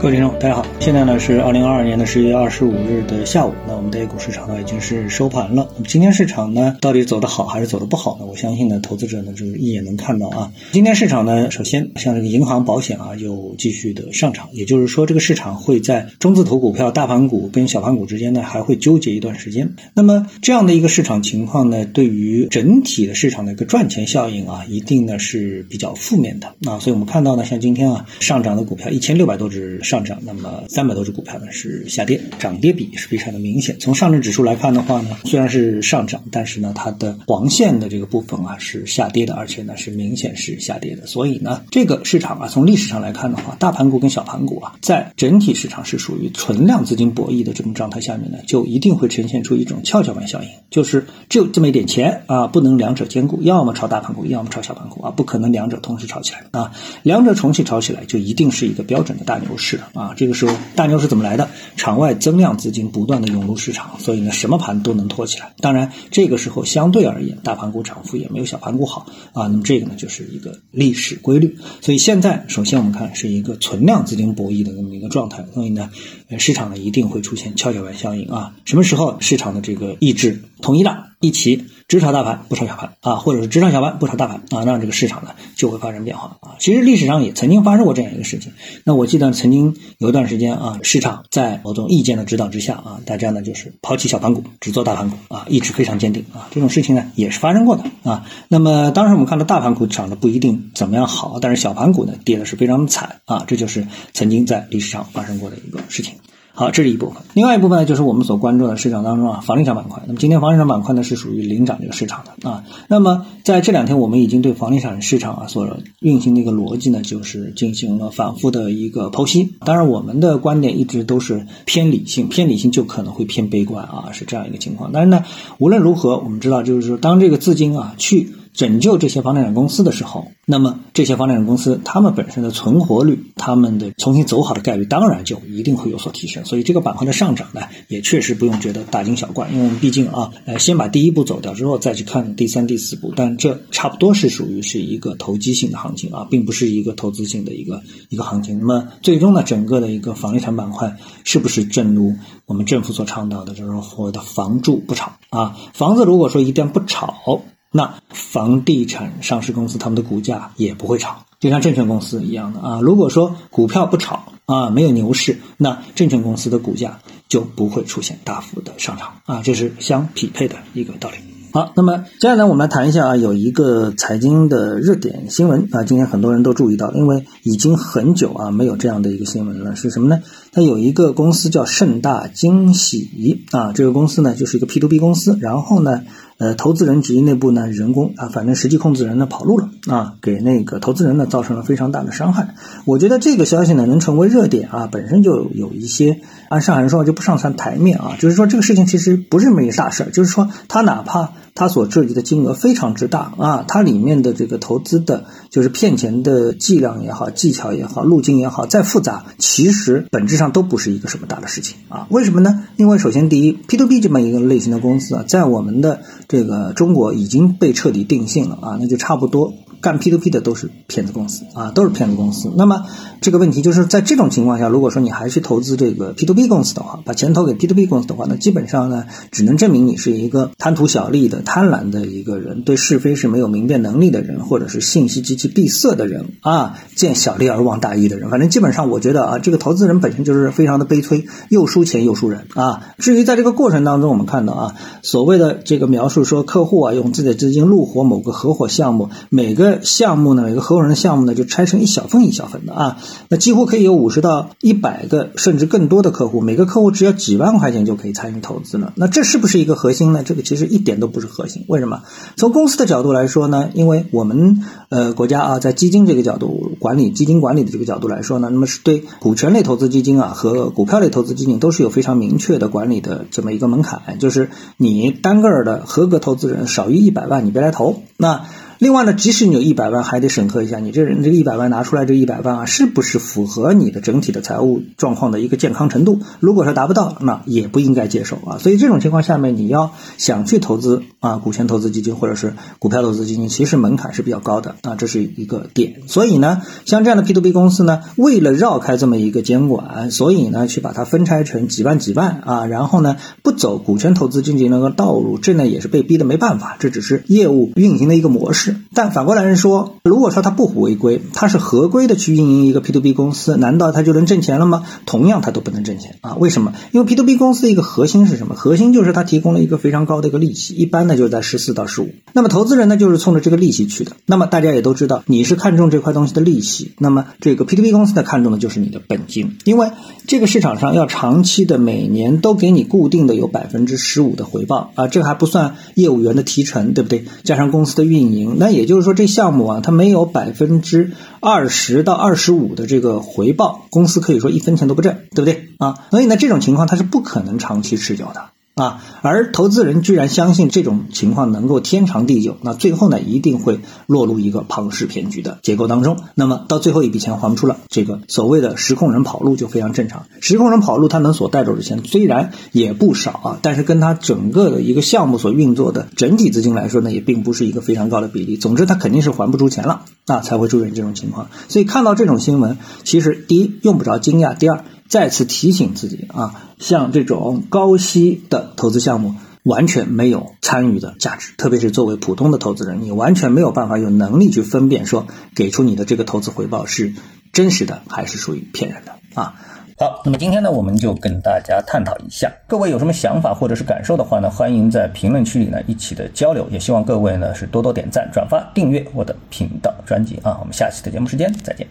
各位听众，大家好，现在呢是二零二二年的十月二十五日的下午，那我们的 A 股市场呢已经是收盘了。那么今天市场呢到底走得好还是走得不好呢？我相信呢投资者呢就是一眼能看到啊。今天市场呢，首先像这个银行、保险啊又继续的上涨，也就是说这个市场会在中字头股票、大盘股跟小盘股之间呢还会纠结一段时间。那么这样的一个市场情况呢，对于整体的市场的一个赚钱效应啊，一定呢是比较负面的啊。所以我们看到呢，像今天啊上涨的股票一千六百多只。上涨，那么三百多只股票呢是下跌，涨跌比是非常的明显。从上证指数来看的话呢，虽然是上涨，但是呢它的黄线的这个部分啊是下跌的，而且呢是明显是下跌的。所以呢这个市场啊从历史上来看的话，大盘股跟小盘股啊在整体市场是属于存量资金博弈的这种状态下面呢，就一定会呈现出一种跷跷板效应，就是只有这么一点钱啊，不能两者兼顾，要么炒大盘股，要么炒小盘股啊，不可能两者同时炒起来啊，两者重新炒起来就一定是一个标准的大牛市。啊，这个时候大牛是怎么来的？场外增量资金不断的涌入市场，所以呢，什么盘都能托起来。当然，这个时候相对而言，大盘股涨幅也没有小盘股好啊。那么这个呢，就是一个历史规律。所以现在，首先我们看是一个存量资金博弈的这么一个状态，所以呢，市场呢一定会出现跷跷板效应啊。什么时候市场的这个意志统一了？一起只炒大盘不炒小盘啊，或者是只炒小盘不炒大盘啊，那这个市场呢就会发生变化啊。其实历史上也曾经发生过这样一个事情。那我记得曾经有一段时间啊，市场在某种意见的指导之下啊，大家呢就是抛弃小盘股，只做大盘股啊，意志非常坚定啊。这种事情呢也是发生过的啊。那么当时我们看到大盘股涨得不一定怎么样好，但是小盘股呢跌的是非常惨啊。这就是曾经在历史上发生过的一个事情。好，这是一部分。另外一部分呢，就是我们所关注的市场当中啊，房地产板块。那么今天房地产板块呢是属于领涨这个市场的啊。那么在这两天，我们已经对房地产市场啊所运行的一个逻辑呢，就是进行了反复的一个剖析。当然，我们的观点一直都是偏理性，偏理性就可能会偏悲观啊，是这样一个情况。但是呢，无论如何，我们知道就是说，当这个资金啊去。拯救这些房地产公司的时候，那么这些房地产公司他们本身的存活率，他们的重新走好的概率，当然就一定会有所提升。所以这个板块的上涨呢，也确实不用觉得大惊小怪，因为我们毕竟啊，呃，先把第一步走掉之后，再去看第三、第四步。但这差不多是属于是一个投机性的行情啊，并不是一个投资性的一个一个行情。那么最终呢，整个的一个房地产板块是不是正如我们政府所倡导的，就是说所谓的房住不炒啊？房子如果说一旦不炒。那房地产上市公司他们的股价也不会炒，就像证券公司一样的啊。如果说股票不炒啊，没有牛市，那证券公司的股价就不会出现大幅的上涨啊，这是相匹配的一个道理。好，那么接下来我们来谈一下啊，有一个财经的热点新闻啊，今天很多人都注意到，因为已经很久啊没有这样的一个新闻了，是什么呢？它有一个公司叫盛大惊喜啊，这个公司呢就是一个 P to B 公司，然后呢。呃，投资人及内部呢，人工啊，反正实际控制人呢跑路了啊，给那个投资人呢造成了非常大的伤害。我觉得这个消息呢能成为热点啊，本身就有一些按上海人说话就不上传台面啊，就是说这个事情其实不是没啥事儿，就是说他哪怕。它所涉及的金额非常之大啊，它里面的这个投资的，就是骗钱的伎俩也好、技巧也好、路径也好，再复杂，其实本质上都不是一个什么大的事情啊。为什么呢？因为首先第一，P to P 这么一个类型的公司啊，在我们的这个中国已经被彻底定性了啊，那就差不多。干 P to P 的都是骗子公司啊，都是骗子公司。那么这个问题就是在这种情况下，如果说你还去投资这个 P to P 公司的话，把钱投给 P to P 公司的话，那基本上呢，只能证明你是一个贪图小利的、贪婪的一个人，对是非是没有明辨能力的人，或者是信息极其闭塞的人啊，见小利而忘大义的人。反正基本上，我觉得啊，这个投资人本身就是非常的悲催，又输钱又输人啊。至于在这个过程当中，我们看到啊，所谓的这个描述说，客户啊用自己的资金入伙某个合伙项目，每个项目呢，每个合伙人的项目呢，就拆成一小份一小份的啊，那几乎可以有五十到一百个甚至更多的客户，每个客户只要几万块钱就可以参与投资了。那这是不是一个核心呢？这个其实一点都不是核心。为什么？从公司的角度来说呢？因为我们呃国家啊，在基金这个角度管理基金管理的这个角度来说呢，那么是对股权类投资基金啊和股票类投资基金都是有非常明确的管理的这么一个门槛，就是你单个的合格投资人少于一百万，你别来投。那另外呢，即使你有一百万，还得审核一下你这人这个一百万拿出来这一百万啊，是不是符合你的整体的财务状况的一个健康程度？如果说达不到，那也不应该接受啊。所以这种情况下面，你要想去投资啊，股权投资基金或者是股票投资基金，其实门槛是比较高的啊，这是一个点。所以呢，像这样的 P to B 公司呢，为了绕开这么一个监管，所以呢，去把它分拆成几万几万啊，然后呢，不走股权投资经济那个道路，这呢也是被逼的没办法，这只是业务运行的一个模式。但反过来人说，如果说他不违规，他是合规的去运营一个 P to B 公司，难道他就能挣钱了吗？同样，他都不能挣钱啊？为什么？因为 P to B 公司一个核心是什么？核心就是它提供了一个非常高的一个利息，一般呢就是在十四到十五。那么投资人呢就是冲着这个利息去的。那么大家也都知道，你是看中这块东西的利息，那么这个 P to B 公司呢看中的就是你的本金，因为这个市场上要长期的每年都给你固定的有百分之十五的回报啊，这还不算业务员的提成，对不对？加上公司的运营，那也就是说这项目啊，它没有百分之二十到二十五的这个回报，公司可以说一分钱都不挣，对不对啊？所以呢，这种情况它是不可能长期持久的。啊，而投资人居然相信这种情况能够天长地久，那最后呢，一定会落入一个庞氏骗局的结构当中。那么到最后一笔钱还不出了，这个所谓的实控人跑路就非常正常。实控人跑路，他能所带走的钱虽然也不少啊，但是跟他整个的一个项目所运作的整体资金来说呢，也并不是一个非常高的比例。总之，他肯定是还不出钱了，啊，才会出现这种情况。所以看到这种新闻，其实第一用不着惊讶，第二。再次提醒自己啊，像这种高息的投资项目，完全没有参与的价值。特别是作为普通的投资人，你完全没有办法有能力去分辨说，给出你的这个投资回报是真实的还是属于骗人的啊。好，那么今天呢，我们就跟大家探讨一下，各位有什么想法或者是感受的话呢，欢迎在评论区里呢一起的交流。也希望各位呢是多多点赞、转发、订阅我的频道专辑啊。我们下期的节目时间再见。